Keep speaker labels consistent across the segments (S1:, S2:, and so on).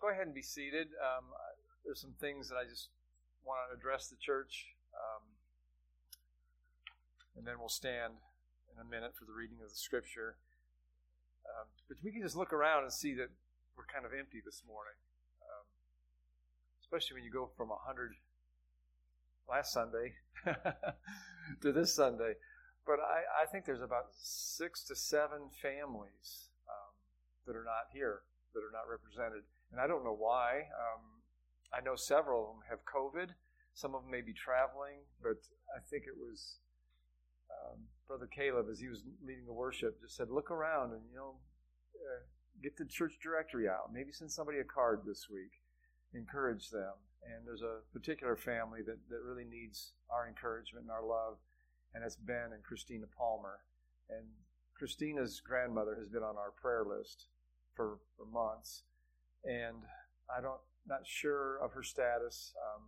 S1: go ahead and be seated. Um, there's some things that I just want to address the church, um, and then we'll stand in a minute for the reading of the scripture. Um, but we can just look around and see that we're kind of empty this morning, um, especially when you go from 100 last Sunday to this Sunday. But I, I, think there's about six to seven families um, that are not here, that are not represented. And I don't know why. Um, I know several of them have COVID. Some of them may be traveling, but I think it was um, Brother Caleb, as he was leading the worship, just said, "Look around and you know, uh, get the church directory out. Maybe send somebody a card this week. Encourage them." And there's a particular family that, that really needs our encouragement and our love, and it's Ben and Christina Palmer. And Christina's grandmother has been on our prayer list for, for months, and I don't not sure of her status, um,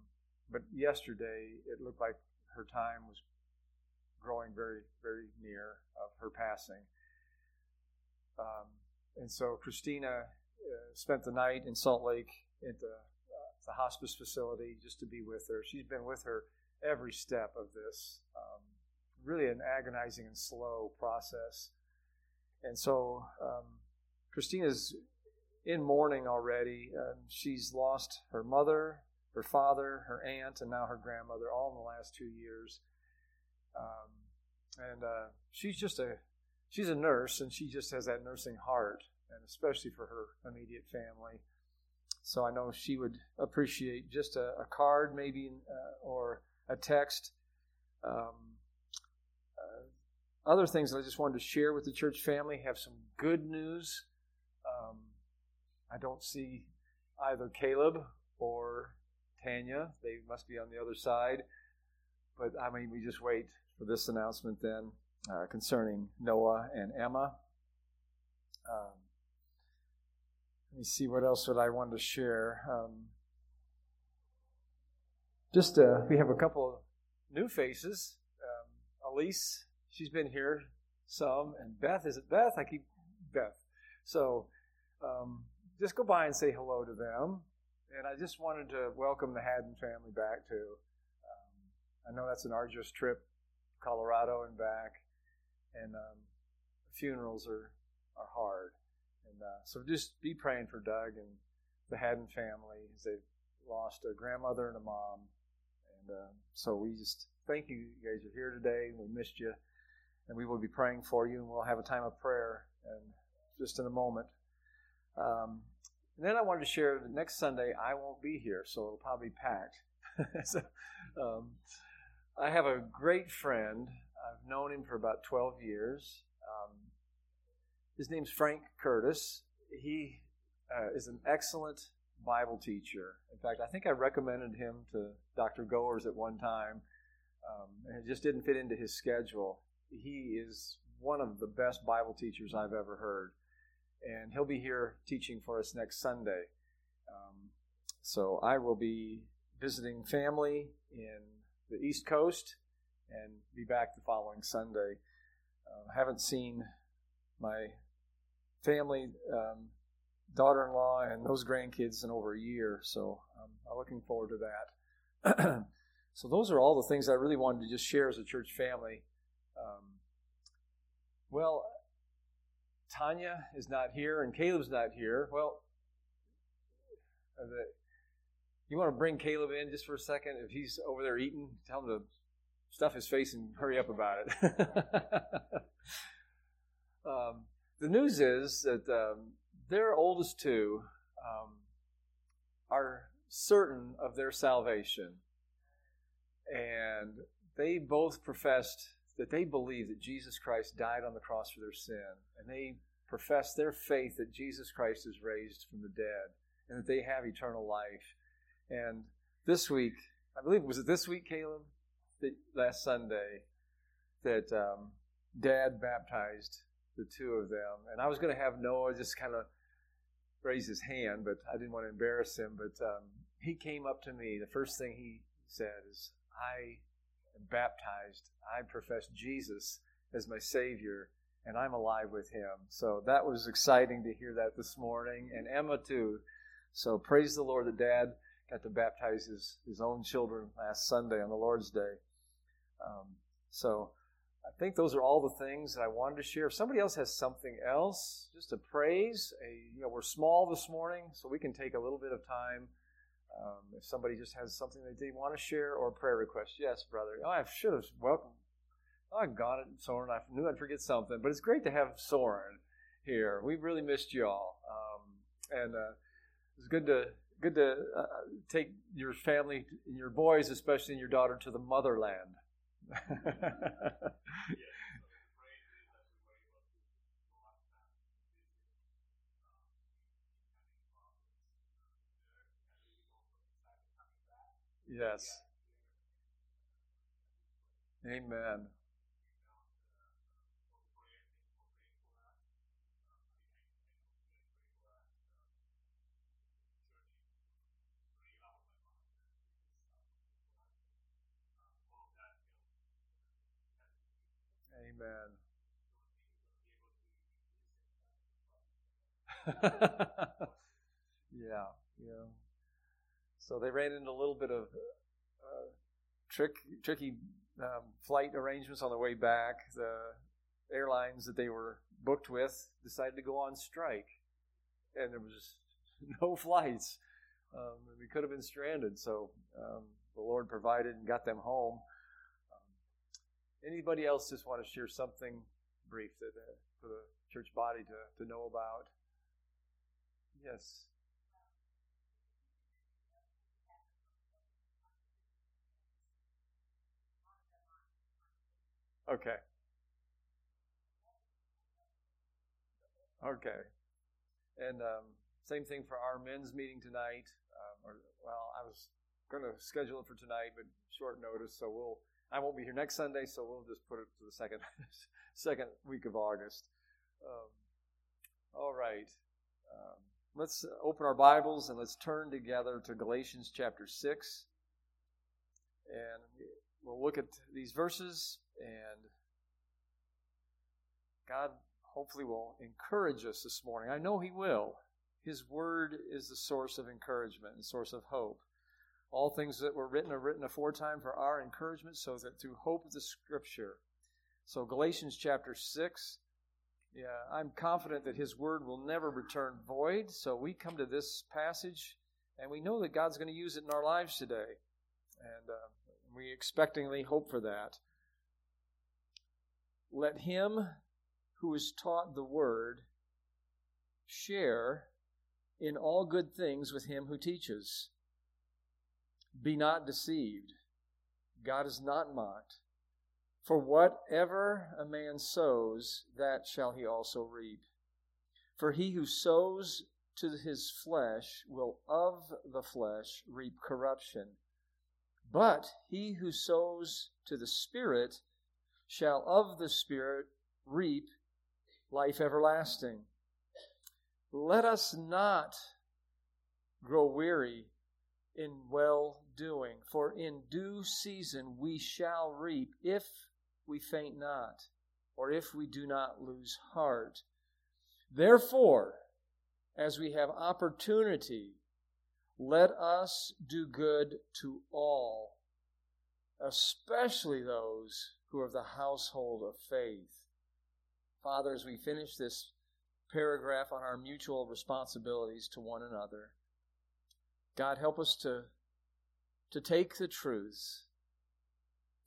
S1: but yesterday it looked like her time was growing very very near of her passing. Um, and so Christina uh, spent the night in Salt Lake at the, uh, the, hospice facility just to be with her. She's been with her every step of this. Um, really an agonizing and slow process. And so um, Christina's in mourning already. Um, she's lost her mother, her father, her aunt, and now her grandmother, all in the last two years. Um, and uh, she's just a she's a nurse, and she just has that nursing heart, and especially for her immediate family. So I know she would appreciate just a, a card, maybe, uh, or a text. Um, uh, other things that I just wanted to share with the church family have some good news. I don't see either Caleb or Tanya. They must be on the other side. But I mean, we just wait for this announcement then uh, concerning Noah and Emma. Um, let me see what else that I wanted to share. Um, just uh, we have a couple of new faces. Um, Elise, she's been here some, and Beth is it Beth? I keep Beth. So um, just go by and say hello to them. And I just wanted to welcome the Haddon family back to. Um, I know that's an arduous trip, Colorado and back, and um, funerals are are hard. And uh, so just be praying for Doug and the Haddon family as they've lost a grandmother and a mom. And uh, so we just thank you, you guys are here today. We missed you, and we will be praying for you, and we'll have a time of prayer and just in a moment. Um, and then I wanted to share that next Sunday I won't be here, so it'll probably be packed. so, um, I have a great friend. I've known him for about 12 years. Um, his name's Frank Curtis. He uh, is an excellent Bible teacher. In fact, I think I recommended him to Dr. Goers at one time, um, and it just didn't fit into his schedule. He is one of the best Bible teachers I've ever heard and he'll be here teaching for us next Sunday. Um, so I will be visiting family in the East Coast and be back the following Sunday. Uh, haven't seen my family, um, daughter in law, and those grandkids in over a year, so um, I'm looking forward to that. so, those are all the things I really wanted to just share as a church family. Um, well, Tanya is not here and Caleb's not here. Well, uh, you want to bring Caleb in just for a second? If he's over there eating, tell him to stuff his face and hurry up about it. um, the news is that um, their oldest two um, are certain of their salvation. And they both professed that they believe that Jesus Christ died on the cross for their sin, and they profess their faith that Jesus Christ is raised from the dead, and that they have eternal life. And this week, I believe, was it this week, Caleb? That last Sunday, that um, Dad baptized the two of them, and I was going to have Noah just kind of raise his hand, but I didn't want to embarrass him. But um, he came up to me. The first thing he said is, "I baptized, I profess Jesus as my Savior, and I'm alive with Him. So that was exciting to hear that this morning. And Emma, too. So praise the Lord that Dad got to baptize his, his own children last Sunday on the Lord's Day. Um, so I think those are all the things that I wanted to share. If somebody else has something else, just a praise, a you know, we're small this morning, so we can take a little bit of time. Um, if somebody just has something that they want to share or a prayer request, yes, brother. Oh, I should have welcomed. Oh, I got it, Soren. I knew I'd forget something, but it's great to have Soren here. We really missed y'all, um, and uh, it's good to good to uh, take your family, and your boys, especially and your daughter, to the motherland. yes. Amen. Amen. yeah, yeah. So they ran into a little bit of uh, trick, tricky um, flight arrangements on the way back. The airlines that they were booked with decided to go on strike, and there was no flights. Um, we could have been stranded. So um, the Lord provided and got them home. Um, anybody else just want to share something brief that, uh, for the church body to, to know about? Yes. Okay. Okay. And um, same thing for our men's meeting tonight. Um, or well, I was going to schedule it for tonight, but short notice, so we'll. I won't be here next Sunday, so we'll just put it to the second second week of August. Um, all right. Um, let's open our Bibles and let's turn together to Galatians chapter 6. And we'll look at these verses, and God hopefully will encourage us this morning. I know He will. His Word is the source of encouragement and source of hope. All things that were written are written aforetime for our encouragement, so that through hope of the Scripture. So, Galatians chapter 6 yeah, I'm confident that His Word will never return void. So we come to this passage and we know that God's going to use it in our lives today. And uh, we expectingly hope for that. Let him who is taught the Word share in all good things with him who teaches. Be not deceived. God is not mocked. For whatever a man sows, that shall he also reap. For he who sows to his flesh will of the flesh reap corruption. But he who sows to the Spirit shall of the Spirit reap life everlasting. Let us not grow weary in well doing, for in due season we shall reap if we faint not, or if we do not lose heart. Therefore, as we have opportunity, let us do good to all, especially those who are of the household of faith. Father, as we finish this paragraph on our mutual responsibilities to one another, God, help us to, to take the truths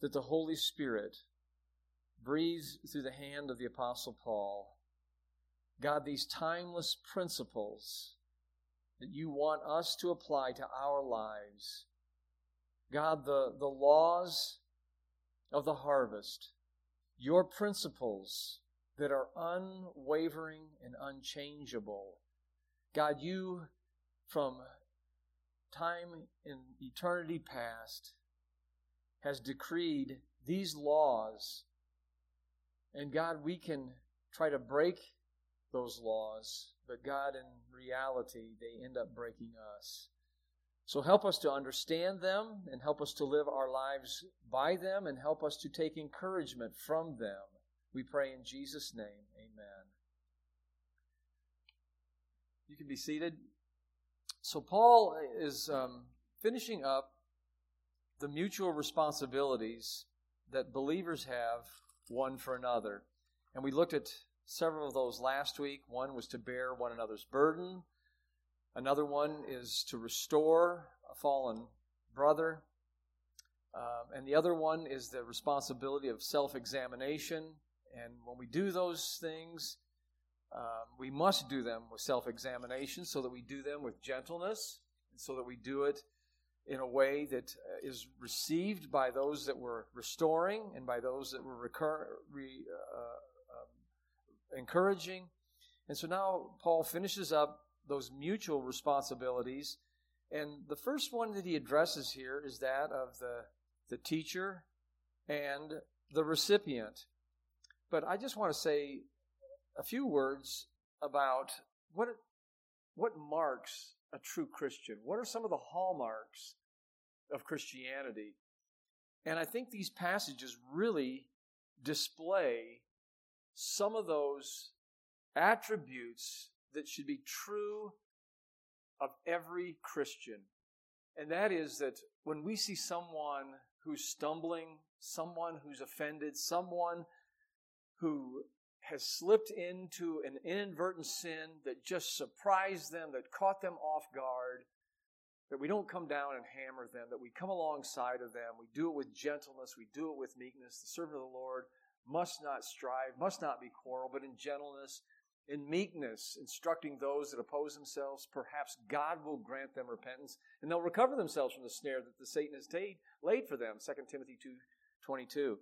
S1: that the Holy Spirit breathed through the hand of the Apostle Paul. God, these timeless principles that you want us to apply to our lives. God, the, the laws of the harvest, your principles that are unwavering and unchangeable. God, you from time in eternity past has decreed these laws and God, we can try to break those laws, but God, in reality, they end up breaking us. So help us to understand them and help us to live our lives by them and help us to take encouragement from them. We pray in Jesus' name. Amen. You can be seated. So, Paul is um, finishing up the mutual responsibilities that believers have one for another. And we looked at several of those last week. One was to bear one another's burden, another one is to restore a fallen brother. Um, and the other one is the responsibility of self examination. And when we do those things, um, we must do them with self examination so that we do them with gentleness, and so that we do it in a way that uh, received by those that we're restoring and by those that we're recur- re, uh, um, encouraging. And so now Paul finishes up those mutual responsibilities. And the first one that he addresses here is that of the, the teacher and the recipient. But I just want to say a few words about what, what marks a true Christian? What are some of the hallmarks of Christianity? And I think these passages really display some of those attributes that should be true of every Christian. And that is that when we see someone who's stumbling, someone who's offended, someone who has slipped into an inadvertent sin that just surprised them, that caught them off guard, that we don't come down and hammer them, that we come alongside of them. We do it with gentleness, we do it with meekness. The servant of the Lord must not strive, must not be quarrel, but in gentleness, in meekness, instructing those that oppose themselves. Perhaps God will grant them repentance, and they'll recover themselves from the snare that the Satan has laid for them. 2 Timothy 2 22.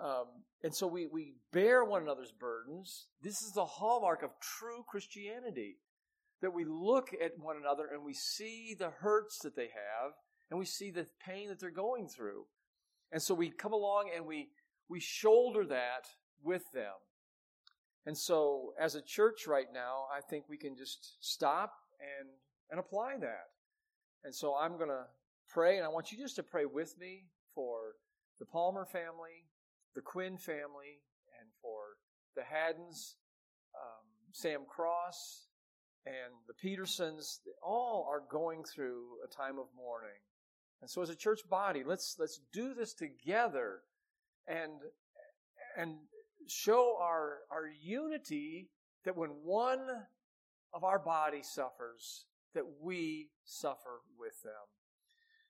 S1: Um, and so we, we bear one another's burdens. This is the hallmark of true Christianity that we look at one another and we see the hurts that they have and we see the pain that they're going through. And so we come along and we, we shoulder that with them. And so as a church right now, I think we can just stop and, and apply that. And so I'm going to pray, and I want you just to pray with me for the Palmer family, the Quinn family and for the Haddons, um, Sam Cross, and the Petersons. They All are going through a time of mourning. And so as a church body, let's let's do this together and and show our our unity that when one of our body suffers, that we suffer with them.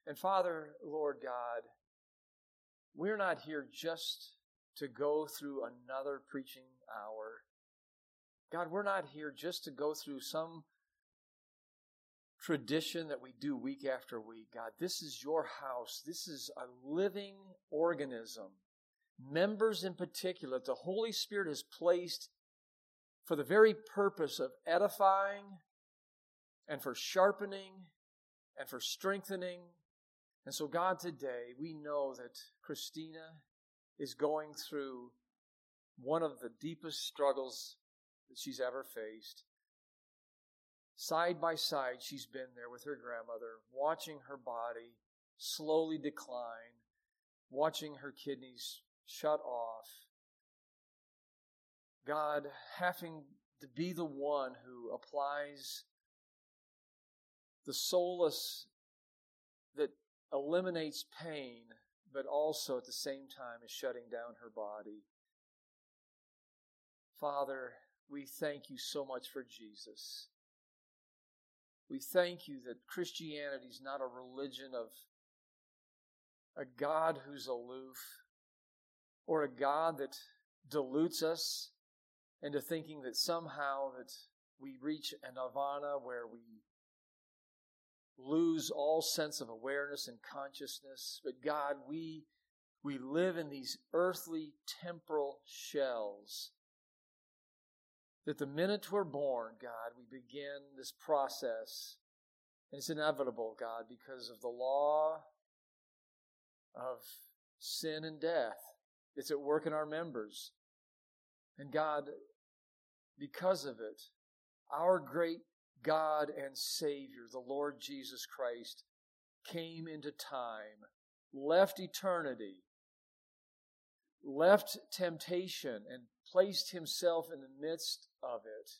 S1: And Father, Lord God, we're not here just to go through another preaching hour. God, we're not here just to go through some tradition that we do week after week. God, this is your house. This is a living organism. Members in particular, the Holy Spirit has placed for the very purpose of edifying and for sharpening and for strengthening and so, God, today we know that Christina is going through one of the deepest struggles that she's ever faced. Side by side, she's been there with her grandmother, watching her body slowly decline, watching her kidneys shut off. God having to be the one who applies the solace that eliminates pain, but also at the same time is shutting down her body. Father, we thank you so much for Jesus. We thank you that Christianity is not a religion of a God who's aloof or a God that dilutes us into thinking that somehow that we reach a nirvana where we lose all sense of awareness and consciousness. But God, we, we live in these earthly temporal shells. That the minute we're born, God, we begin this process. And it's inevitable, God, because of the law of sin and death. It's at work in our members. And God, because of it, our great God and Savior, the Lord Jesus Christ, came into time, left eternity, left temptation, and placed himself in the midst of it.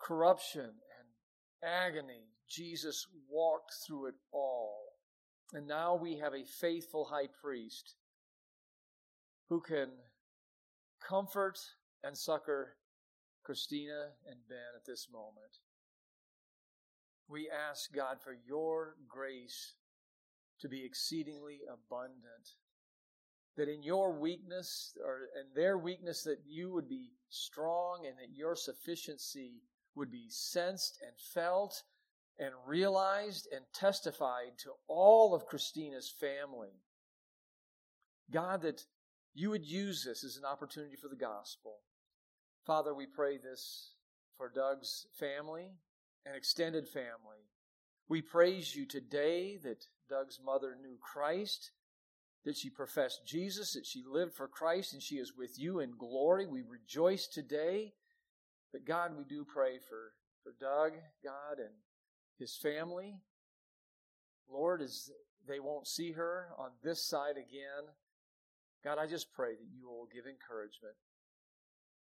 S1: Corruption and, agony, Jesus walked through it all. And now we have a faithful high priest who can comfort and succor Christina and Ben at this moment. We ask God for your grace to be exceedingly abundant. That in your weakness or in their weakness that you would be strong and that your sufficiency would be sensed and felt and realized and testified to all of Christina's family. God, that you would use this as an opportunity for the gospel. Father, we pray this for Doug's family and extended family. We praise you today that Doug's mother knew Christ, that she professed Jesus, that she lived for Christ, and she is with you in glory. We rejoice today. But God, we do pray for, for Doug, God, and his family. Lord, as they won't see her on this side again, God, I just pray that you will give encouragement.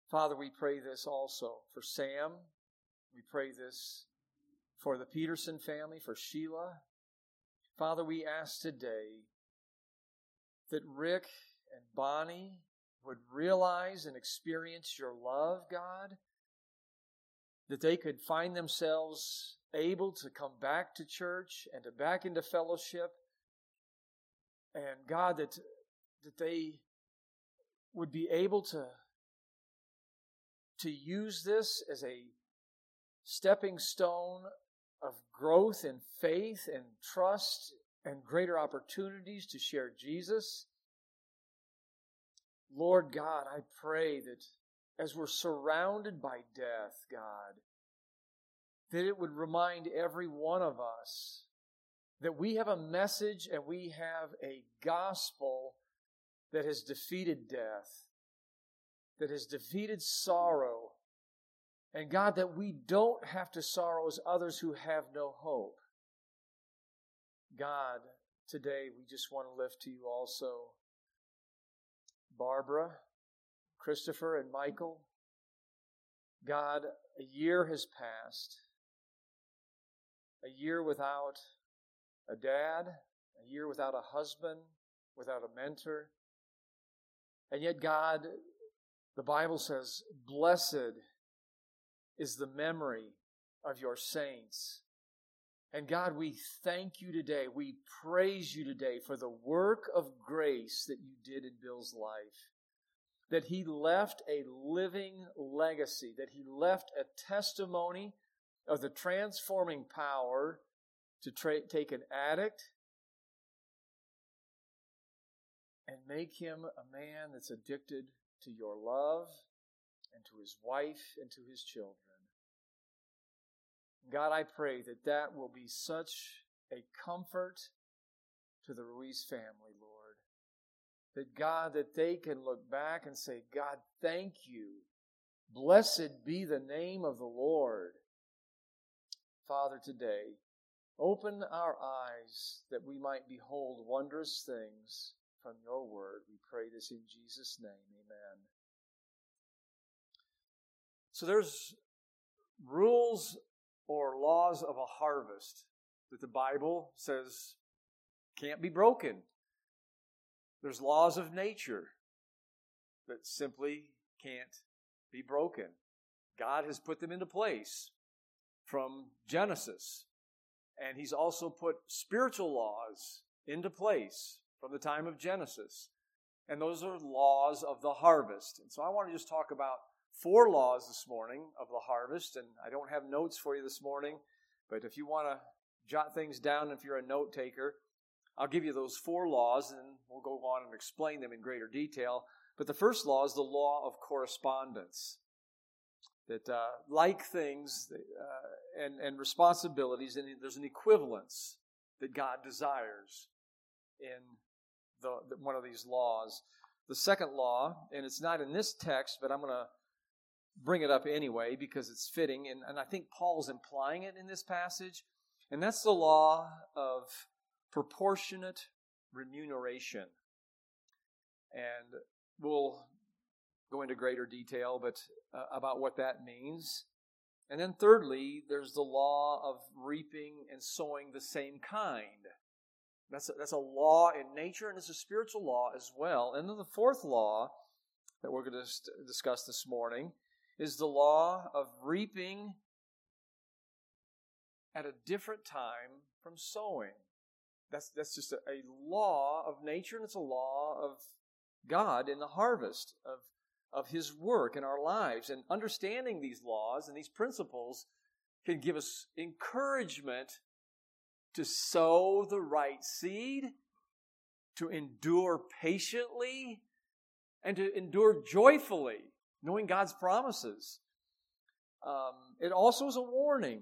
S1: Father, we pray this also for Sam. We pray this for the Peterson family, for Sheila. Father, we ask today that Rick and Bonnie would realize and experience your love, God, that they could find themselves able to come back to church and to back into fellowship. And God, that, that they would be able to, to use this as a stepping stone of growth in faith and trust and greater opportunities to share Jesus. Lord God, I pray that as we're surrounded by death, God, that it would remind every one of us that we have a message and we have a gospel that has defeated death, that has defeated sorrow, and God, that we don't have to sorrow as others who have no hope. God, today we just want to lift to you also Barbara, Christopher, and Michael. God, a year has passed. A year without a dad, a year without a husband, without a mentor. And yet, God, the Bible says, blessed is the memory of your saints. And God, we thank you today. We praise you today for the work of grace that you did in Bill's life. That he left a living legacy, that he left a testimony of the transforming power to tra- take an addict and make him a man that's addicted to your love and to his wife and to his children. God, I pray that that will be such a comfort to the Ruiz family, Lord. That God, that they can look back and say, God, thank you. Blessed be the name of the Lord. Father, today, open our eyes that we might behold wondrous things from your word. We pray this in Jesus' name. Amen. So there's rules or laws of a harvest that the Bible says can't be broken. There's laws of nature that simply can't be broken. God has put them into place from Genesis. And He's also put spiritual laws into place from the time of Genesis. And those are laws of the harvest. And so I want to just talk about four laws this morning of the harvest, and I don't have notes for you this morning, but if you want to jot things down, if you're a note taker, I'll give you those four laws, and we'll go on and explain them in greater detail. But the first law is the law of correspondence. That uh, like things uh, and, and responsibilities, and there's an equivalence that God desires in the, the, one of these laws. The second law, and it's not in this text, but I'm going to bring it up anyway because it's fitting, and, and I think Paul's implying it in this passage, and that's the law of proportionate remuneration. And we'll go into greater detail but uh, about what that means. And then, thirdly, there's the law of reaping and sowing the same kind. That's a, that's a law in nature, and it's a spiritual law as well. And then the fourth law that we're going to discuss this morning is the law of reaping at a different time from sowing. That's, that's just a, a law of nature, and it's a law of God in the harvest of, of His work in our lives. And understanding these laws and these principles can give us encouragement to sow the right seed, to endure patiently, and to endure joyfully, knowing God's promises. Um, it also is a warning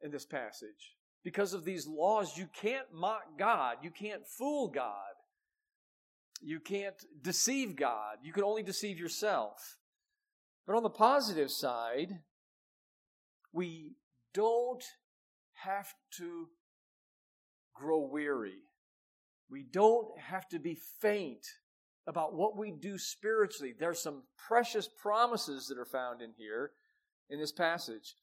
S1: in this passage. Because of these laws, you can't mock God, you can't fool God, you can't deceive God, you can only deceive yourself. But on the positive side, we don't have to grow weary. We don't have to be faint about what we do spiritually. There's some precious promises that are found in here in this passage.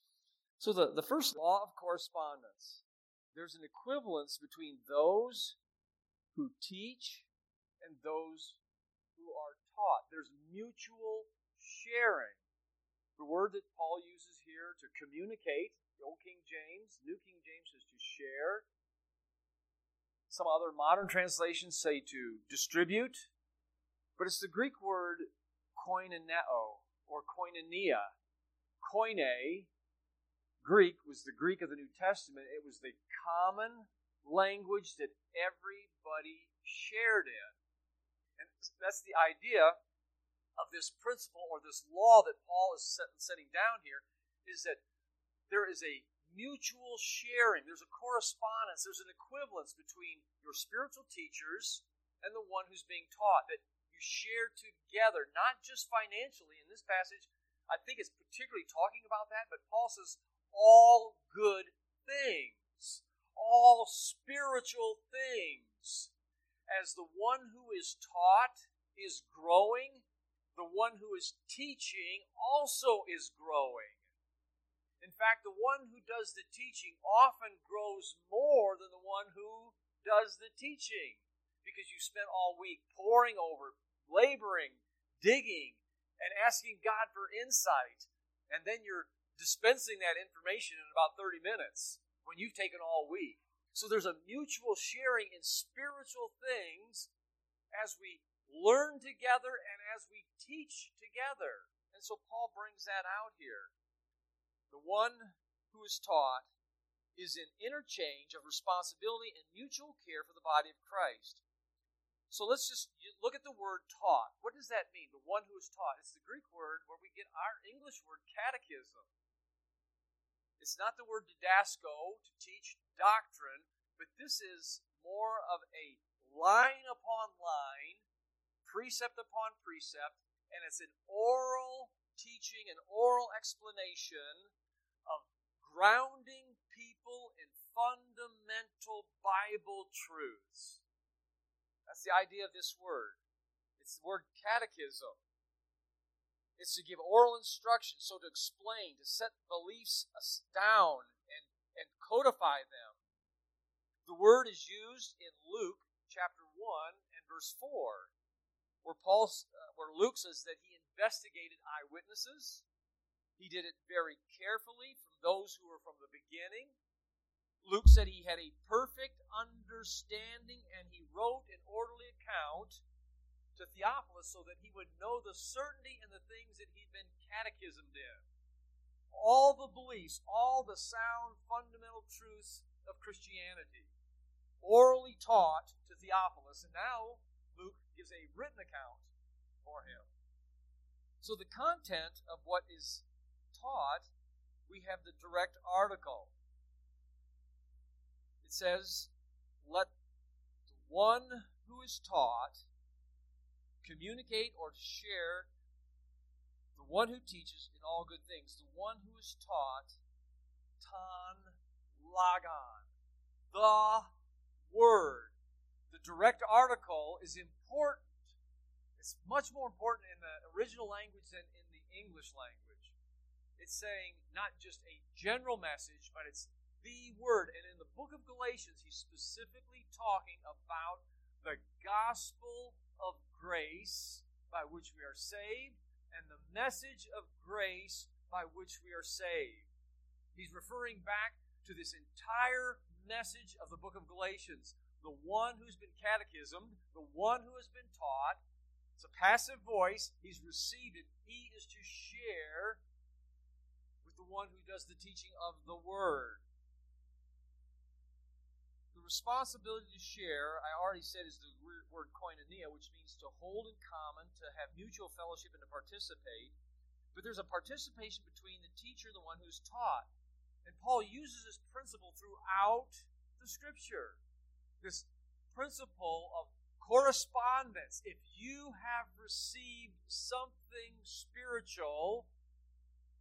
S1: So, the, the first law of correspondence there's an equivalence between those who teach and those who are taught. There's mutual sharing. The word that Paul uses here to communicate, the Old King James, New King James says to share. Some other modern translations say to distribute. But it's the Greek word koinoneo or koinonia. Koine Greek was the Greek of the New Testament. It was the common language that everybody shared in. And that's the idea of this principle or this law that Paul is setting down here is that there is a mutual sharing, there's a correspondence, there's an equivalence between your spiritual teachers and the one who's being taught, that you share together, not just financially. In this passage, I think it's particularly talking about that, but Paul says all good things, all spiritual things. As the one who is taught is growing, the one who is teaching also is growing. In fact, the one who does the teaching often grows more than the one who does the teaching because you spent all week poring over, laboring, digging, and asking God for insight. And then you're dispensing that information in about 30 minutes when you've taken all week. So there's a mutual sharing in spiritual things as we learn together and as we teach together. And so Paul brings that out here. The one who is taught is in interchange of responsibility and mutual care for the body of Christ. So let's just look at the word taught. What does that mean? The one who is taught. It's the Greek word where we get our English word catechism. It's not the word didasko to teach doctrine, but this is more of a line upon line, precept upon precept, and it's an oral teaching, an oral explanation of grounding people in fundamental Bible truths. That's the idea of this word. It's the word catechism. It's to give oral instruction, so to explain, to set beliefs down and, and codify them. The word is used in Luke chapter 1 and verse 4, where, Paul, uh, where Luke says that he investigated eyewitnesses. He did it very carefully from those who were from the beginning. Luke said he had a perfect understanding and he wrote an orderly account to Theophilus so that he would know the certainty in the things that he'd been catechismed in. All the beliefs, all the sound fundamental truths of Christianity, orally taught to Theophilus, and now Luke gives a written account for him. So, the content of what is taught, we have the direct article. It says, Let the one who is taught communicate or share the one who teaches in all good things, the one who is taught, tan logon, the word. The direct article is important. It's much more important in the original language than in the English language. it's saying not just a general message, but it's the word. And in the book of Galatians, he's specifically talking about the gospel of grace by which we are saved and the message of grace by which we are saved. He's referring back to this entire message of the book of Galatians. The one who's been catechismed, the one who has been taught. It's a passive voice. He's received. He is to share with the one who does the teaching of the word. The responsibility to share, I already said, is the word koinonia, which means to hold in common, to have mutual fellowship, and to participate. But there's a participation between the teacher and the one who's taught. And Paul uses this principle throughout the scripture. This principle of correspondence. If you have received something spiritual,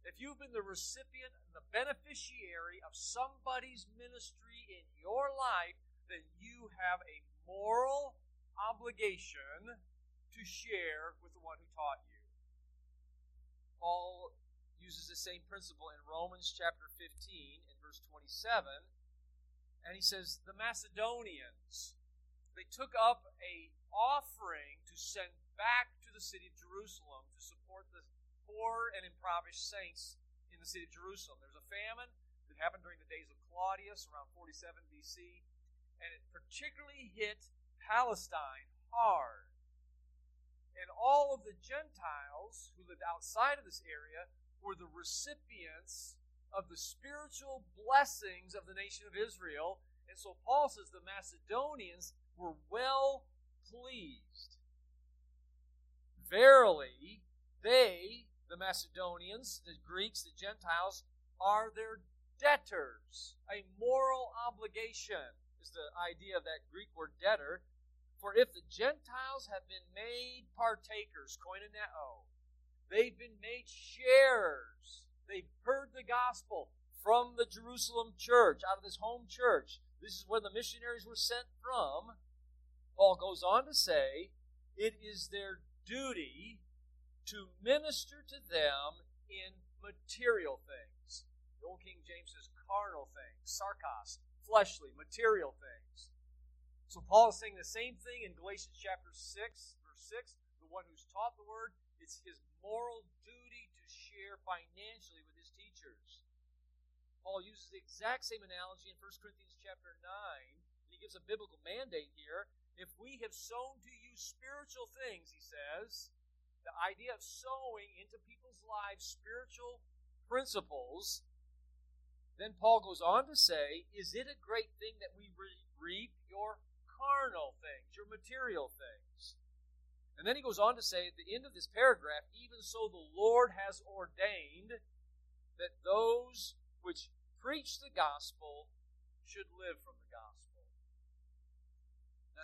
S1: if you've been the recipient and the beneficiary of somebody's ministry in your life, then you have a moral obligation to share with the one who taught you. Paul uses the same principle in Romans chapter 15 in verse 27, and he says, The Macedonians, they took up a offering to send back to the city of Jerusalem to support the poor and impoverished saints in the city of Jerusalem. There's a famine that happened during the days of Claudius around 47 BC, and it particularly hit Palestine hard. And all of the Gentiles who lived outside of this area were the recipients of the spiritual blessings of the nation of Israel. And so Paul says the Macedonians were well pleased. Verily, they the Macedonians, the Greeks, the Gentiles, are their debtors. A moral obligation is the idea of that Greek word debtor. For if the Gentiles have been made partakers, koinoneo, they've been made sharers. They've heard the gospel from the Jerusalem church, out of this home church. This is where the missionaries were sent from. Paul goes on to say, it is their duty to minister to them in material things. The Old King James says carnal things, sarkos, fleshly, material things. So Paul is saying the same thing in Galatians chapter 6, verse 6. The one who's taught the word, it's his moral duty to share financially with his teachers. Paul uses the exact same analogy in 1 Corinthians chapter 9, and he gives a biblical mandate here. If we have sown to you spiritual things, he says, the idea of sowing into people's lives spiritual principles, then Paul goes on to say, Is it a great thing that we reap your carnal things, your material things? And then he goes on to say at the end of this paragraph, Even so the Lord has ordained that those which preach the gospel should live from gospel.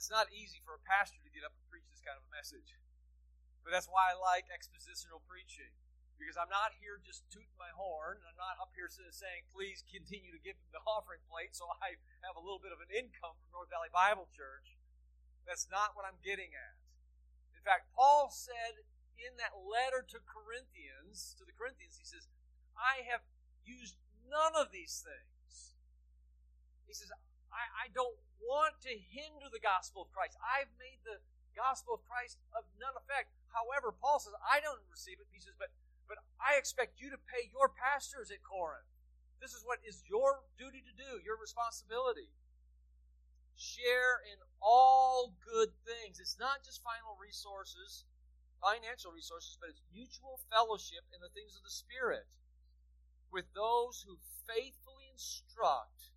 S1: That's not easy for a pastor to get up and preach this kind of a message. But that's why I like expositional preaching. Because I'm not here just tooting my horn. I'm not up here saying, please continue to give the offering plate so I have a little bit of an income from North Valley Bible Church. That's not what I'm getting at. In fact, Paul said in that letter to Corinthians, to the Corinthians, he says, I have used none of these things. He says, I, I don't want to hinder the gospel of Christ. I've made the gospel of Christ of none effect. However, Paul says, I don't receive it. He says, but, but I expect you to pay your pastors at Corinth. This is what is your duty to do, your responsibility. Share in all good things. It's not just final resources, financial resources, but it's mutual fellowship in the things of the Spirit with those who faithfully instruct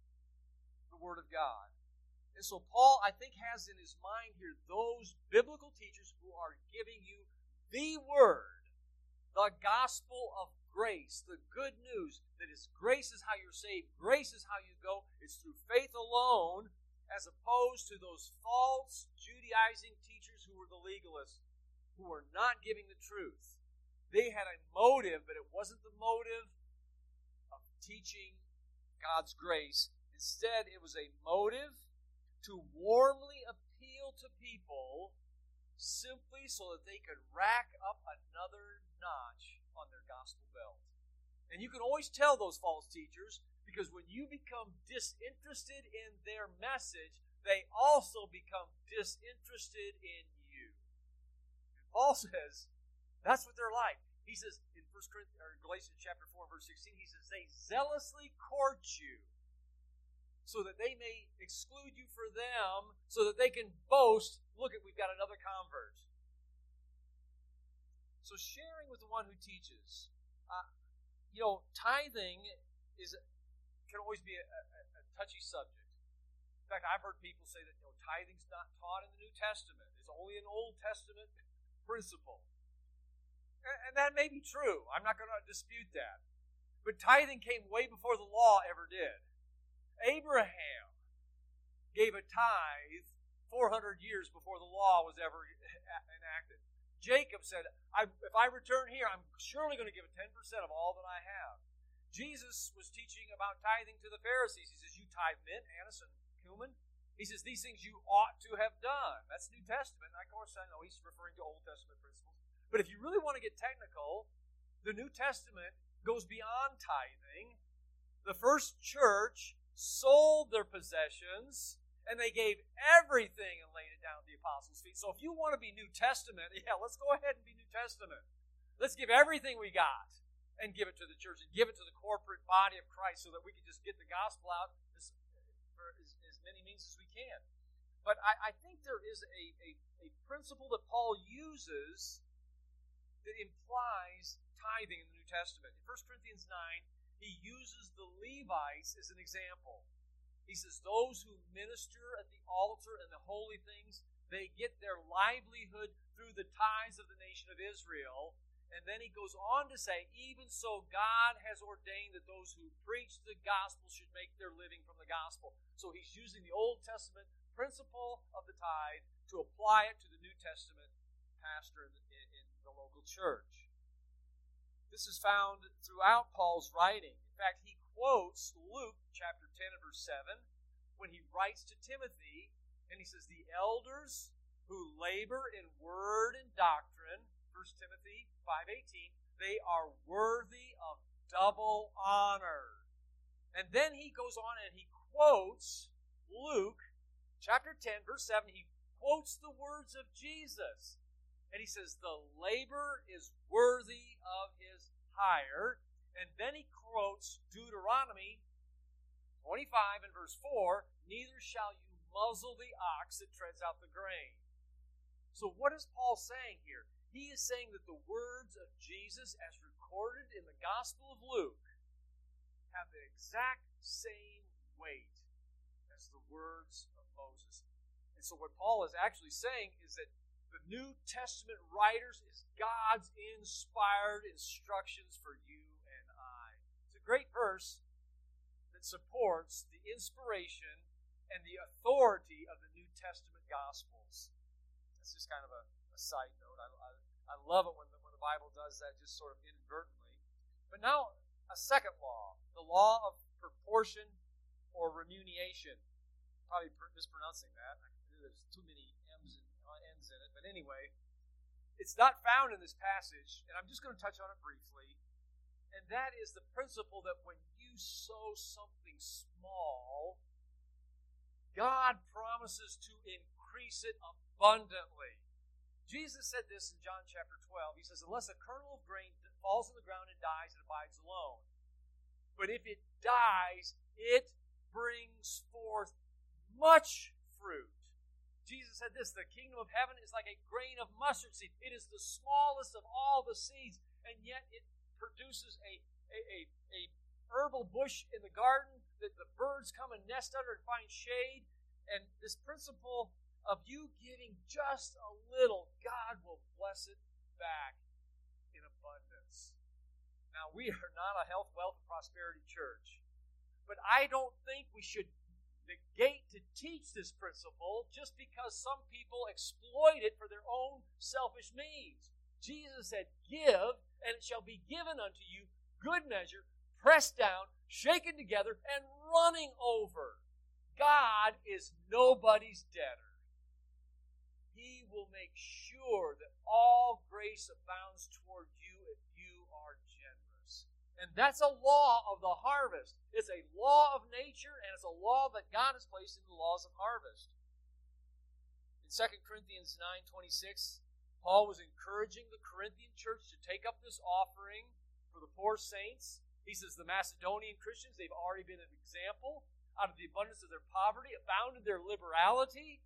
S1: the Word of God. And so Paul, I think, has in his mind here those biblical teachers who are giving you the word, the gospel of grace, the good news that is grace is how you're saved, grace is how you go. It's through faith alone, as opposed to those false Judaizing teachers who were the legalists, who were not giving the truth. They had a motive, but it wasn't the motive of teaching God's grace. Instead, it was a motive to warmly appeal to people simply so that they could rack up another notch on their gospel belt. And you can always tell those false teachers because when you become disinterested in their message, they also become disinterested in you. And Paul says that's what they're like. He says in 1 Corinthians, or Galatians chapter 4, verse 16, he says, They zealously court you so that they may exclude you for them, so that they can boast, look at we've got another convert. So sharing with the one who teaches. Uh, you know, tithing is can always be a, a, a touchy subject. In fact, I've heard people say that you know tithing's not taught in the New Testament; it's only an Old Testament principle, and, and that may be true. I'm not going to dispute that. But tithing came way before the law ever did. Abraham gave a tithe 400 years before the law was ever enacted. Jacob said, I, If I return here, I'm surely going to give 10% of all that I have. Jesus was teaching about tithing to the Pharisees. He says, You tithe mint, anise, and cumin. He says, These things you ought to have done. That's New Testament. And of course, I know he's referring to Old Testament principles. But if you really want to get technical, the New Testament goes beyond tithing. The first church sold their possessions and they gave everything and laid it down at the apostles' feet. So if you want to be New Testament, yeah, let's go ahead and be New Testament. Let's give everything we got and give it to the church and give it to the corporate body of Christ so that we can just get the gospel out as, for as, as many means as we can. But I, I think there is a, a, a principle that Paul uses that implies tithing in the New Testament. In 1 Corinthians 9, he uses the Levites as an example. He says, Those who minister at the altar and the holy things, they get their livelihood through the tithes of the nation of Israel. And then he goes on to say, Even so, God has ordained that those who preach the gospel should make their living from the gospel. So he's using the Old Testament principle of the tithe to apply it to the New Testament pastor in the, in the local church. This is found throughout Paul's writing. In fact, he quotes Luke chapter 10 and verse 7 when he writes to Timothy and he says, The elders who labor in word and doctrine, 1 Timothy 5.18, they are worthy of double honor. And then he goes on and he quotes Luke chapter 10, verse 7. He quotes the words of Jesus. And he says, The labor is worthy of his hire. And then he quotes Deuteronomy 25 and verse 4 Neither shall you muzzle the ox that treads out the grain. So, what is Paul saying here? He is saying that the words of Jesus, as recorded in the Gospel of Luke, have the exact same weight as the words of Moses. And so, what Paul is actually saying is that the New Testament writers is God's inspired instructions for you and I. It's a great verse that supports the inspiration and the authority of the New Testament Gospels. That's just kind of a, a side note. I, I, I love it when the, when the Bible does that just sort of inadvertently. But now, a second law, the law of proportion or remuneration. Probably mispronouncing that. There's too many M's and uh, N's in it. But anyway, it's not found in this passage, and I'm just going to touch on it briefly. And that is the principle that when you sow something small, God promises to increase it abundantly. Jesus said this in John chapter 12. He says, Unless a kernel of grain falls on the ground and dies, it abides alone. But if it dies, it brings forth much fruit. Jesus said this the kingdom of heaven is like a grain of mustard seed. It is the smallest of all the seeds, and yet it produces a, a, a, a herbal bush in the garden that the birds come and nest under and find shade. And this principle of you giving just a little, God will bless it back in abundance. Now, we are not a health, wealth, and prosperity church, but I don't think we should negate to teach this principle just because some people exploit it for their own selfish means. Jesus said, Give, and it shall be given unto you good measure, pressed down, shaken together, and running over. God is nobody's debtor. He will make sure that all grace abounds toward you if you are generous. And that's a law of the harvest. It's a law of nature, and it's a law that God has placed in the laws of harvest. In 2 Corinthians 9.26, Paul was encouraging the Corinthian church to take up this offering for the poor saints. He says the Macedonian Christians, they've already been an example. Out of the abundance of their poverty, abounded their liberality,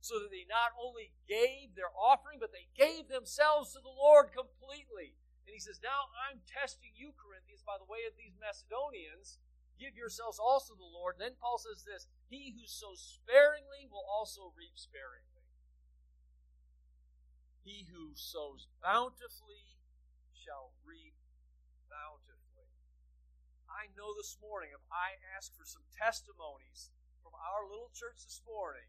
S1: so that they not only gave their offering, but they gave themselves to the Lord completely. And he says, Now I'm testing you, Corinthians, by the way of these Macedonians. Give yourselves also to the Lord. Then Paul says this He who sows sparingly will also reap sparingly. He who sows bountifully shall reap bountifully. I know this morning, if I ask for some testimonies from our little church this morning,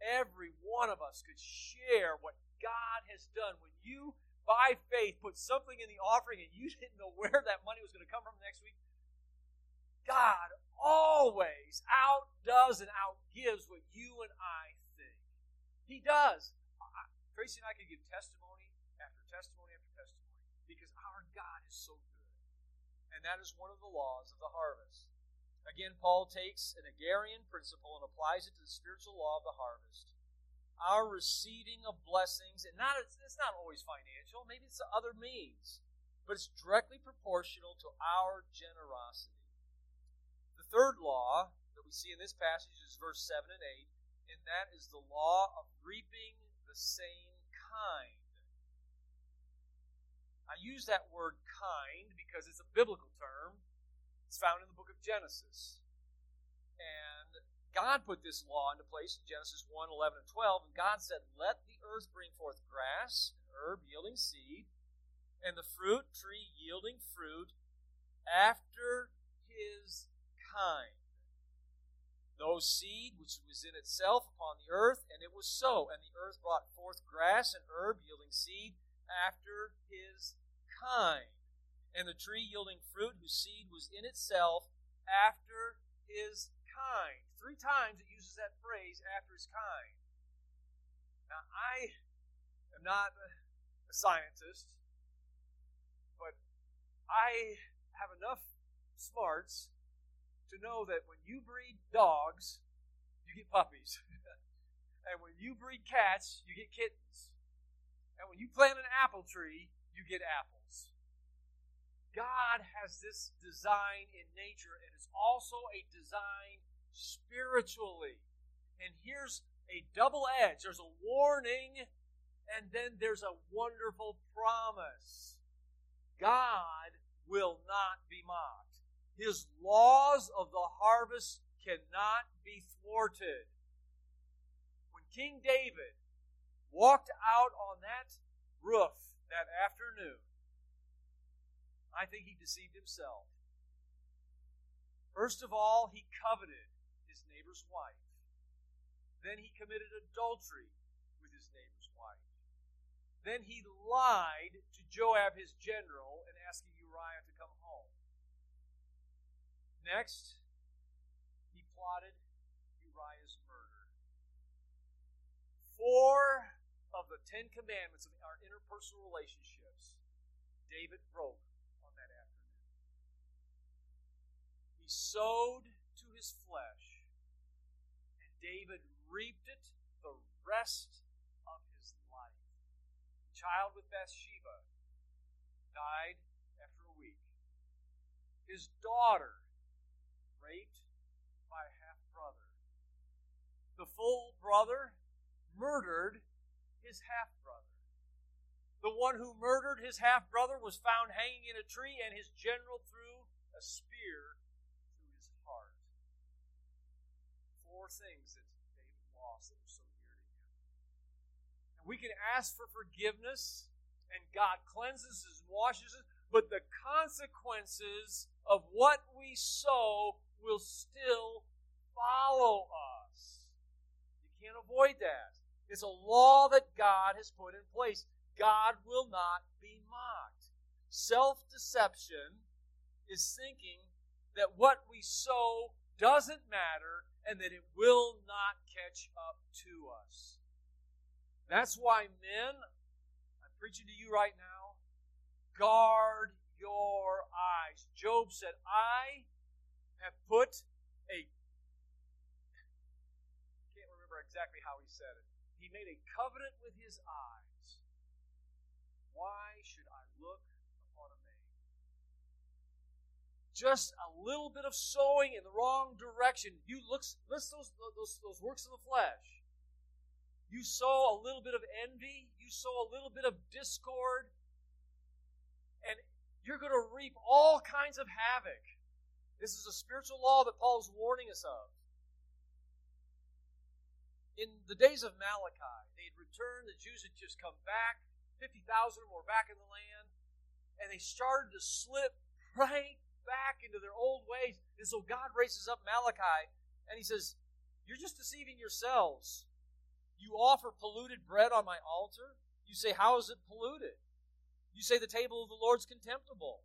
S1: every one of us could share what God has done. When you, by faith, put something in the offering and you didn't know where that money was going to come from next week, God always outdoes and outgives what you and I think. He does. Tracy and I could give testimony after testimony after testimony because our God is so good. And that is one of the laws of the harvest. Again, Paul takes an agrarian principle and applies it to the spiritual law of the harvest. Our receiving of blessings, and not it's not always financial, maybe it's other means, but it's directly proportional to our generosity. The third law that we see in this passage is verse 7 and 8, and that is the law of reaping the same kind. I use that word kind because it's a biblical term. It's found in the book of Genesis. God put this law into place in Genesis 1 11 and 12. And God said, Let the earth bring forth grass, herb yielding seed, and the fruit tree yielding fruit after his kind those seed which was in itself upon the earth, and it was so. And the earth brought forth grass and herb yielding seed after his kind, and the tree yielding fruit whose seed was in itself after his kind. Three times it uses that phrase, after his kind. Now, I am not a scientist, but I have enough smarts to know that when you breed dogs, you get puppies. and when you breed cats, you get kittens. And when you plant an apple tree, you get apples. God has this design in nature, and it's also a design spiritually. And here's a double edge there's a warning, and then there's a wonderful promise. God will not be mocked. His laws of the harvest cannot be thwarted. When King David walked out on that roof that afternoon, I think he deceived himself. First of all, he coveted his neighbor's wife. Then he committed adultery with his neighbor's wife. Then he lied to Joab, his general, and asking Uriah to come home. Next, he plotted Uriah's murder. Four of the Ten Commandments of our interpersonal relationships, David broke on that afternoon. He sowed to his flesh, David reaped it the rest of his life. The child with Bathsheba died after a week. His daughter raped by a half brother. The full brother murdered his half brother. The one who murdered his half brother was found hanging in a tree, and his general threw a spear through his heart. Four things that David lost that were so dear to him. And we can ask for forgiveness, and God cleanses us and washes us, but the consequences of what we sow will still follow us. You can't avoid that. It's a law that God has put in place. God will not be mocked. Self deception is thinking that what we sow doesn't matter and that it will not catch up to us. That's why, men, I'm preaching to you right now, guard your eyes. Job said, I have put a. Can't remember exactly how he said it. He made a covenant with his eyes. Why should I look upon a man? Just a little bit of sowing in the wrong direction. You look, list those, those, those works of the flesh. You sow a little bit of envy. You sow a little bit of discord. And you're going to reap all kinds of havoc. This is a spiritual law that Paul is warning us of. In the days of Malachi, they had returned, the Jews had just come back, 50,000 were back in the land, and they started to slip right back into their old ways. And so God raises up Malachi, and he says, You're just deceiving yourselves. You offer polluted bread on my altar. You say, How is it polluted? You say the table of the Lord's contemptible.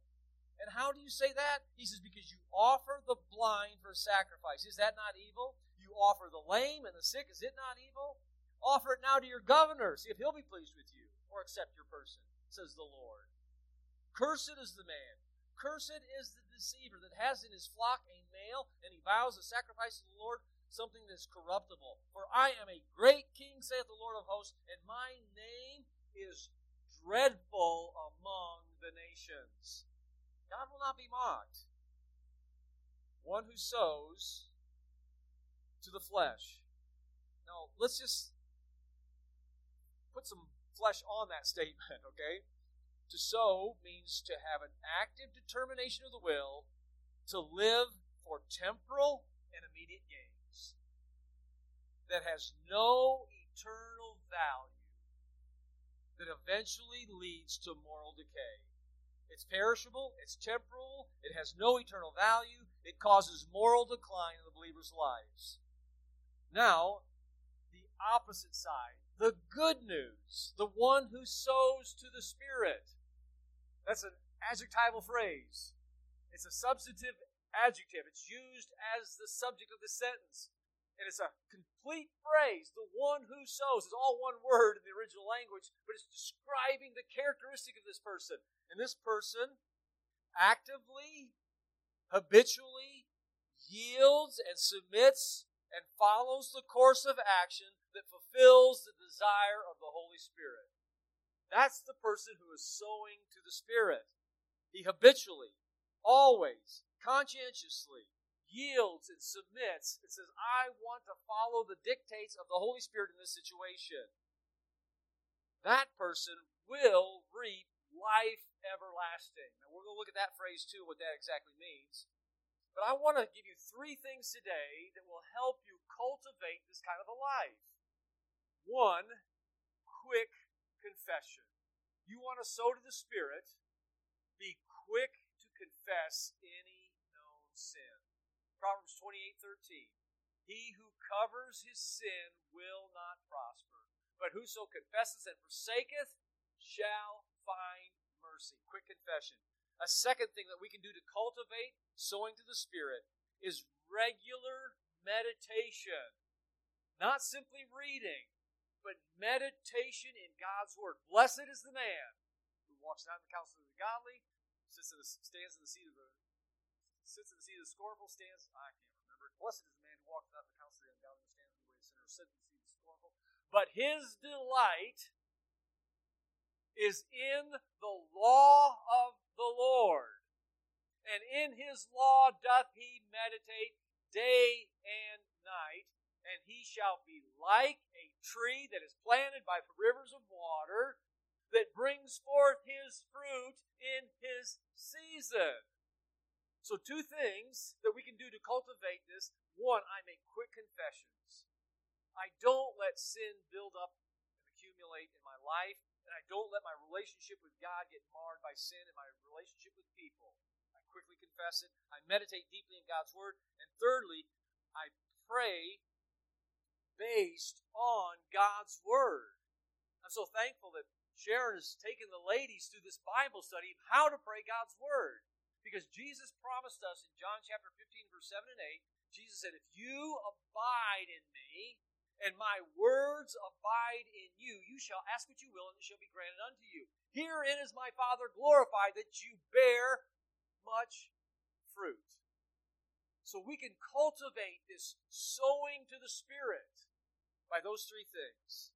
S1: And how do you say that? He says, Because you offer the blind for sacrifice. Is that not evil? You offer the lame and the sick. Is it not evil? Offer it now to your governor. See if he'll be pleased with you or accept your person, says the Lord. Cursed is the man. Cursed is the deceiver that has in his flock a male, and he vows to sacrifice to the Lord something that's corruptible. For I am a great king, saith the Lord of hosts, and my name is dreadful among the nations. God will not be mocked. One who sows to the flesh. Now, let's just put some flesh on that statement, okay? To sow means to have an active determination of the will to live for temporal and immediate gains that has no eternal value that eventually leads to moral decay. It's perishable, it's temporal, it has no eternal value, it causes moral decline in the believer's lives. Now, the opposite side, the good news, the one who sows to the Spirit. That's an adjectival phrase. It's a substantive adjective. It's used as the subject of the sentence. And it's a complete phrase. The one who sows is all one word in the original language, but it's describing the characteristic of this person. And this person actively, habitually yields and submits and follows the course of action that fulfills the desire of the Holy Spirit. That's the person who is sowing to the Spirit. He habitually, always, conscientiously, yields and submits and says, I want to follow the dictates of the Holy Spirit in this situation, that person will reap life everlasting. Now, we're going to look at that phrase too, what that exactly means. But I want to give you three things today that will help you cultivate this kind of a life. One, quick confession. You want to sow to the Spirit, be quick to confess any known sin. Proverbs 28 13. He who covers his sin will not prosper, but whoso confesses and forsaketh shall find mercy. Quick confession. A second thing that we can do to cultivate sowing to the Spirit is regular meditation. Not simply reading, but meditation in God's Word. Blessed is the man who walks not in the counsel of the godly, sits in the, stands in the seat of the sits in the seat of the scornful, stands, I can't remember. Blessed is the man who walks not in the counsel of the ungodly, stands in the way of sinners, sits in the seat of the scornful. But his delight is in the law of the Lord. And in his law doth he meditate day and night, and he shall be like a tree that is planted by the rivers of water that brings forth his fruit in his season. So, two things that we can do to cultivate this. One, I make quick confessions. I don't let sin build up and accumulate in my life, and I don't let my relationship with God get marred by sin and my relationship with people. I quickly confess it. I meditate deeply in God's Word. And thirdly, I pray based on God's Word. I'm so thankful that Sharon has taken the ladies through this Bible study of how to pray God's Word. Because Jesus promised us in John chapter 15, verse 7 and 8, Jesus said, If you abide in me and my words abide in you, you shall ask what you will, and it shall be granted unto you. Herein is my Father glorified, that you bear much fruit. So we can cultivate this sowing to the Spirit by those three things.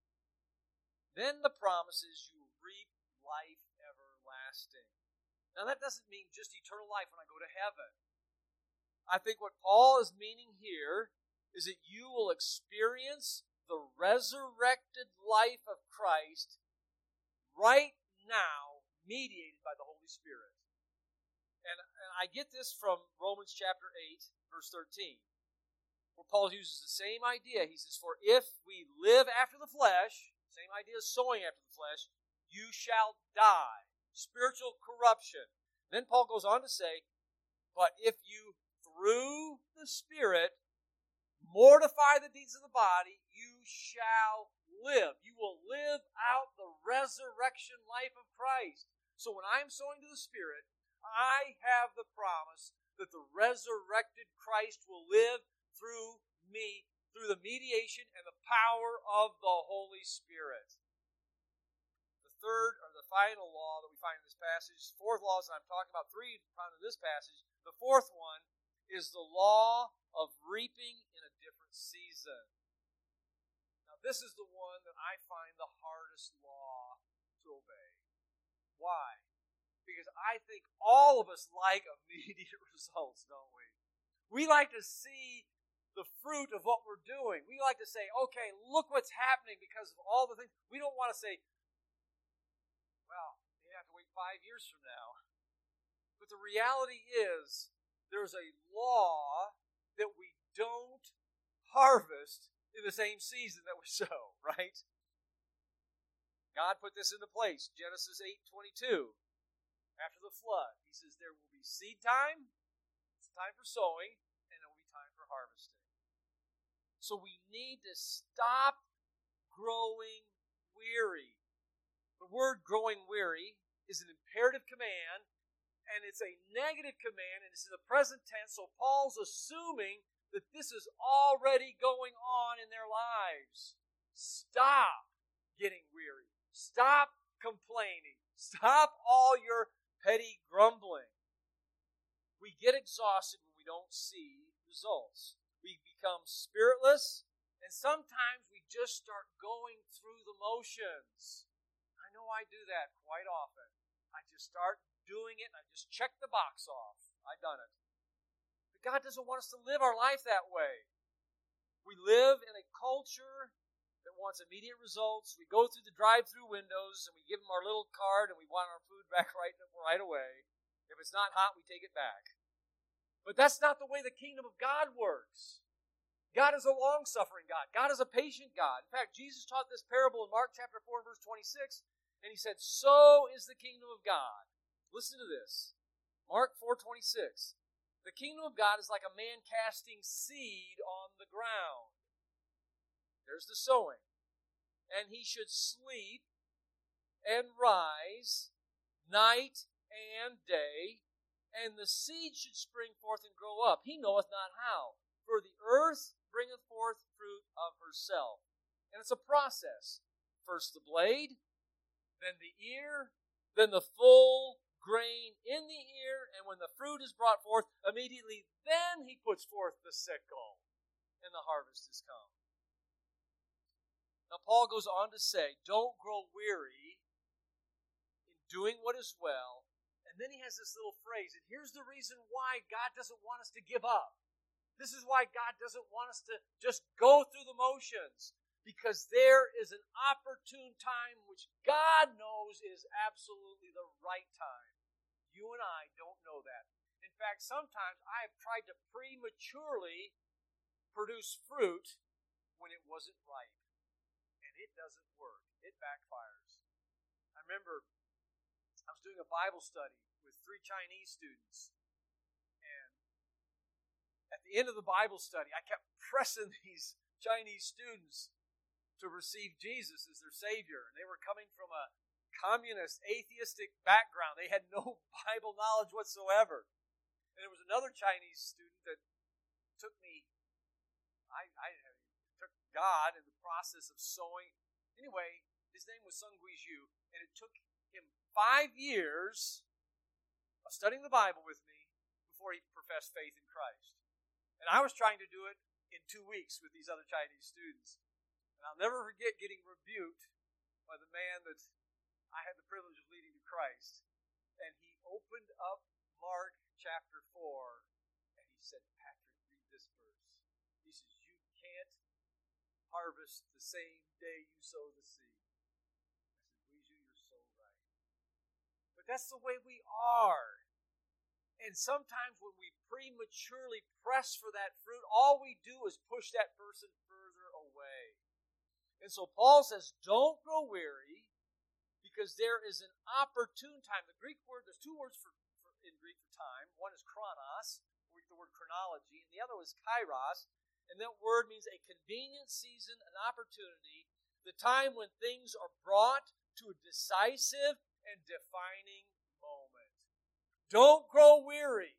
S1: Then the promise is you reap life everlasting. Now, that doesn't mean just eternal life when I go to heaven. I think what Paul is meaning here is that you will experience the resurrected life of Christ right now, mediated by the Holy Spirit. And, and I get this from Romans chapter 8, verse 13, where Paul uses the same idea. He says, For if we live after the flesh, same idea as sowing after the flesh, you shall die. Spiritual corruption. Then Paul goes on to say, But if you through the Spirit mortify the deeds of the body, you shall live. You will live out the resurrection life of Christ. So when I'm sowing to the Spirit, I have the promise that the resurrected Christ will live through me, through the mediation and the power of the Holy Spirit. The third or the final law that we find in this passage, fourth laws that I'm talking about, three found in this passage. The fourth one is the law of reaping in a different season. Now, this is the one that I find the hardest law to obey. Why? Because I think all of us like immediate results, don't we? We like to see the fruit of what we're doing. We like to say, okay, look what's happening because of all the things. We don't want to say, well, you have to wait five years from now. But the reality is, there's a law that we don't harvest in the same season that we sow, right? God put this into place. Genesis 8:22. After the flood, he says there will be seed time, it's time for sowing, and there will be time for harvesting. So we need to stop growing weary. The word growing weary is an imperative command and it's a negative command, and it's in the present tense, so Paul's assuming that this is already going on in their lives. Stop getting weary. Stop complaining. Stop all your petty grumbling. We get exhausted when we don't see results. We become spiritless, and sometimes we just start going through the motions. I know I do that quite often. I just start doing it, and I just check the box off. I've done it. But God doesn't want us to live our life that way. We live in a culture wants immediate results. We go through the drive-through windows and we give them our little card and we want our food back right right away. If it's not hot, we take it back. But that's not the way the kingdom of God works. God is a long suffering God. God is a patient God. In fact, Jesus taught this parable in Mark chapter 4 verse 26, and he said, So is the kingdom of God. Listen to this. Mark 4:26. The kingdom of God is like a man casting seed on the ground. There's the sowing. And he should sleep and rise night and day, and the seed should spring forth and grow up. He knoweth not how. For the earth bringeth forth fruit of herself. And it's a process. First the blade, then the ear, then the full grain in the ear, and when the fruit is brought forth, immediately then he puts forth the sickle, and the harvest is come. Now, Paul goes on to say, Don't grow weary in doing what is well. And then he has this little phrase, and here's the reason why God doesn't want us to give up. This is why God doesn't want us to just go through the motions because there is an opportune time which God knows is absolutely the right time. You and I don't know that. In fact, sometimes I have tried to prematurely produce fruit when it wasn't ripe. It doesn't work, it backfires. I remember I was doing a Bible study with three Chinese students. And at the end of the Bible study, I kept pressing these Chinese students to receive Jesus as their Savior. And they were coming from a communist, atheistic background. They had no Bible knowledge whatsoever. And there was another Chinese student that took me, I, I took God in the process of sowing. Anyway, his name was Sun Guizhu, and it took him five years of studying the Bible with me before he professed faith in Christ. And I was trying to do it in two weeks with these other Chinese students. And I'll never forget getting rebuked by the man that I had the privilege of leading to Christ. And he opened up Mark chapter 4 and he said, Patrick, read this verse. He says, You can't harvest the same day you sow the seed. I said, Weezu, you're so right. But that's the way we are. And sometimes when we prematurely press for that fruit, all we do is push that person further away. And so Paul says, don't grow weary because there is an opportune time. The Greek word, there's two words for, for in Greek for time. One is chronos, the word chronology, and the other was kairos. And that word means a convenient season, an opportunity, the time when things are brought to a decisive and defining moment. Don't grow weary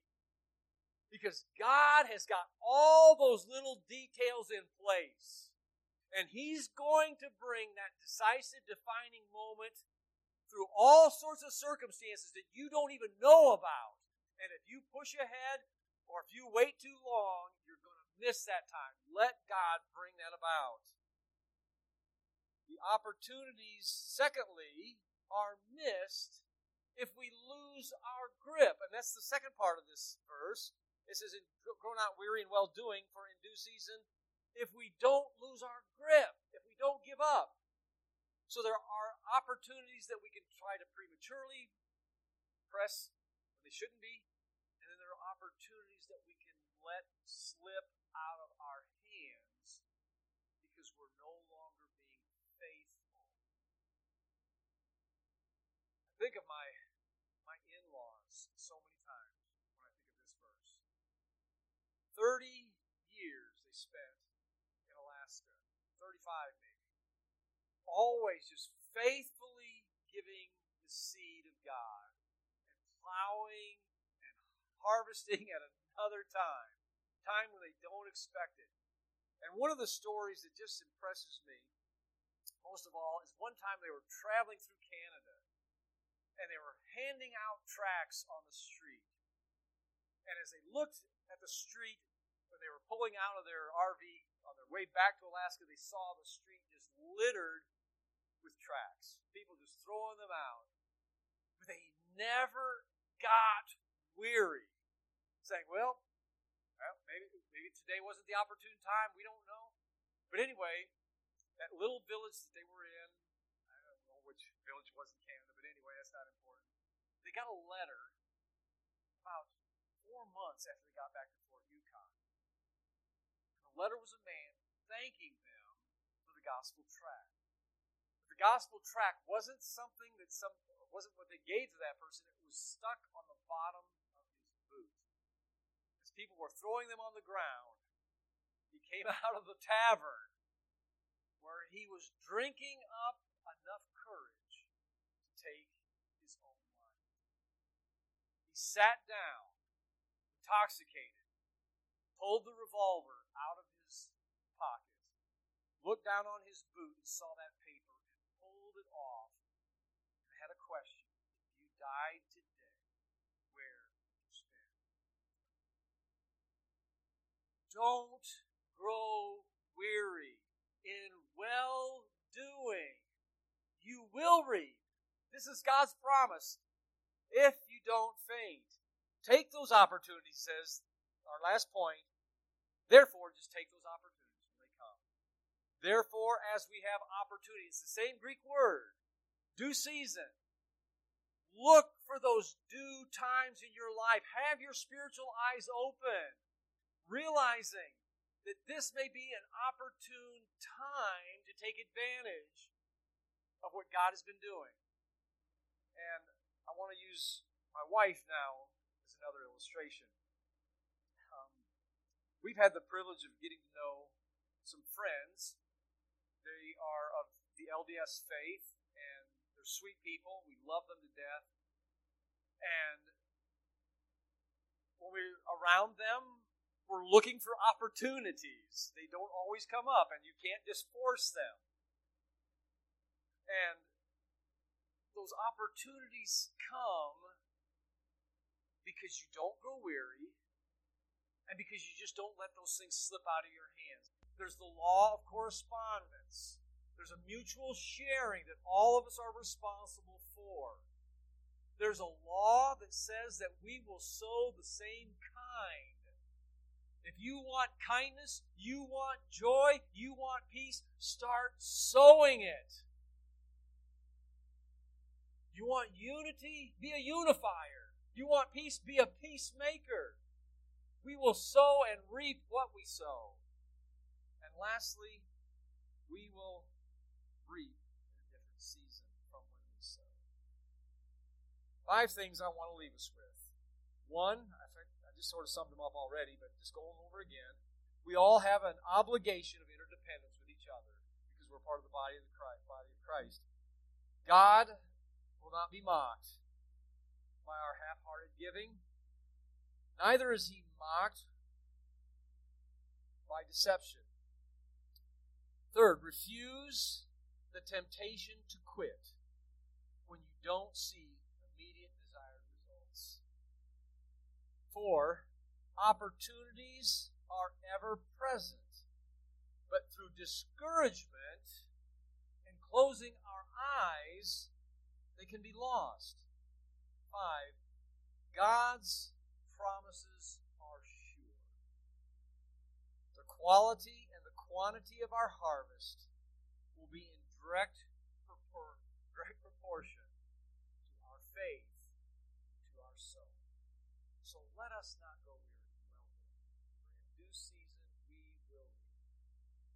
S1: because God has got all those little details in place. And He's going to bring that decisive, defining moment through all sorts of circumstances that you don't even know about. And if you push ahead or if you wait too long, you're going miss that time. Let God bring that about. The opportunities, secondly, are missed if we lose our grip. And that's the second part of this verse. It says, Grow not weary in well doing, for in due season, if we don't lose our grip, if we don't give up. So there are opportunities that we can try to prematurely press when they shouldn't be, and then there are opportunities that we can let slip out of our hands because we're no longer being faithful. I think of my my in-laws so many times when I think of this verse. Thirty years they spent in Alaska, thirty-five maybe, always just faithfully giving the seed of God and plowing and harvesting at another time, time when they don't expect it. And one of the stories that just impresses me most of all is one time they were traveling through Canada and they were handing out tracts on the street. And as they looked at the street when they were pulling out of their RV on their way back to Alaska, they saw the street just littered with tracks. People just throwing them out. But they never got weary. Saying, well, well maybe, maybe today wasn't the opportune time. We don't know. But anyway, that little village that they were in, I don't know which village was in Canada, but anyway, that's not important. They got a letter about four months after they got back to Fort Yukon. And the letter was a man thanking them for the gospel tract. But the gospel tract wasn't something that some wasn't what they gave to that person. It was stuck on the bottom of his boot. As people were throwing them on the ground, he came out of the tavern where he was drinking up enough courage to take his own life. He sat down, intoxicated, pulled the revolver out of his pocket, looked down on his boot and saw that paper and pulled it off and had a question. If you died where would you spend? Don't grow weary in well doing. You will reap. This is God's promise if you don't faint. Take those opportunities, says our last point. Therefore, just take those opportunities when they come. Therefore, as we have opportunities, the same Greek word, due season. Look for those due times in your life. Have your spiritual eyes open, realizing that this may be an opportune time to take advantage of what God has been doing. And I want to use my wife now as another illustration. Um, we've had the privilege of getting to know some friends. They are of the LDS faith, and they're sweet people. We love them to death. And when we're around them, we're looking for opportunities. They don't always come up, and you can't just force them. And those opportunities come because you don't grow weary and because you just don't let those things slip out of your hands. There's the law of correspondence. There's a mutual sharing that all of us are responsible for. There's a law that says that we will sow the same kind. If you want kindness, you want joy, you want peace, start sowing it. You want unity? Be a unifier. You want peace? Be a peacemaker. We will sow and reap what we sow. And lastly, we will reap in a different season from when we sow. Five things I want to leave us with. One, I just sort of summed them up already, but just going over again. We all have an obligation of interdependence with each other because we're part of the body of the Christ, body of Christ. God will not be mocked by our half-hearted giving. Neither is he mocked by deception. Third, refuse the temptation to quit when you don't see immediate desired results. Four, opportunities are ever present, but through discouragement and closing our eyes, they can be lost. Five, God's promises are sure. The quality and the quantity of our harvest will be in direct, direct proportion to our faith, to our soul. So let us not go weary in well. For in due season we will reap,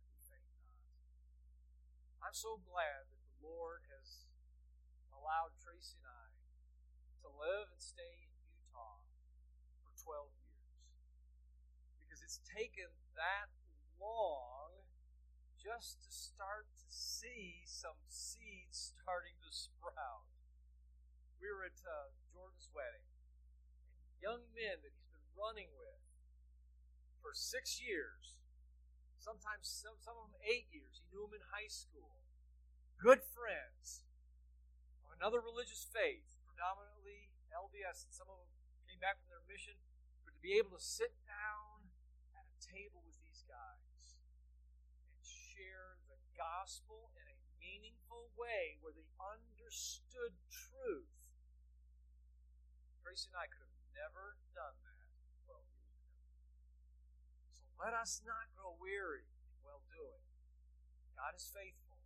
S1: we faint not. I'm so glad that the Lord has allowed Tracy and I to live and stay in Utah for 12 years. Because it's taken that long just to start to see some seeds starting to sprout. We were at uh, Jordan's wedding, young men that he's been running with for six years, sometimes some, some of them eight years. He knew them in high school. Good friends of another religious faith, predominantly LDS, and some of them came back from their mission, but to be able to sit down at a table with these guys and share the gospel in a meaningful way where they understood truth. Tracy and I could never done that 12 years ago. So let us not grow weary in well doing. God is faithful.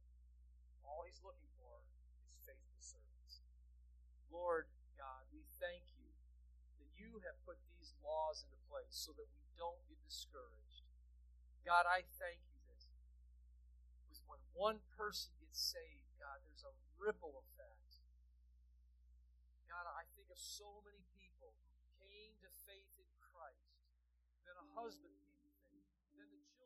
S1: All He's looking for is faithful servants. Lord God, we thank you that you have put these laws into place so that we don't get discouraged. God, I thank you that with when one person gets saved, God, there's a ripple effect. God, I think of so many people who came to faith in Christ. Then a husband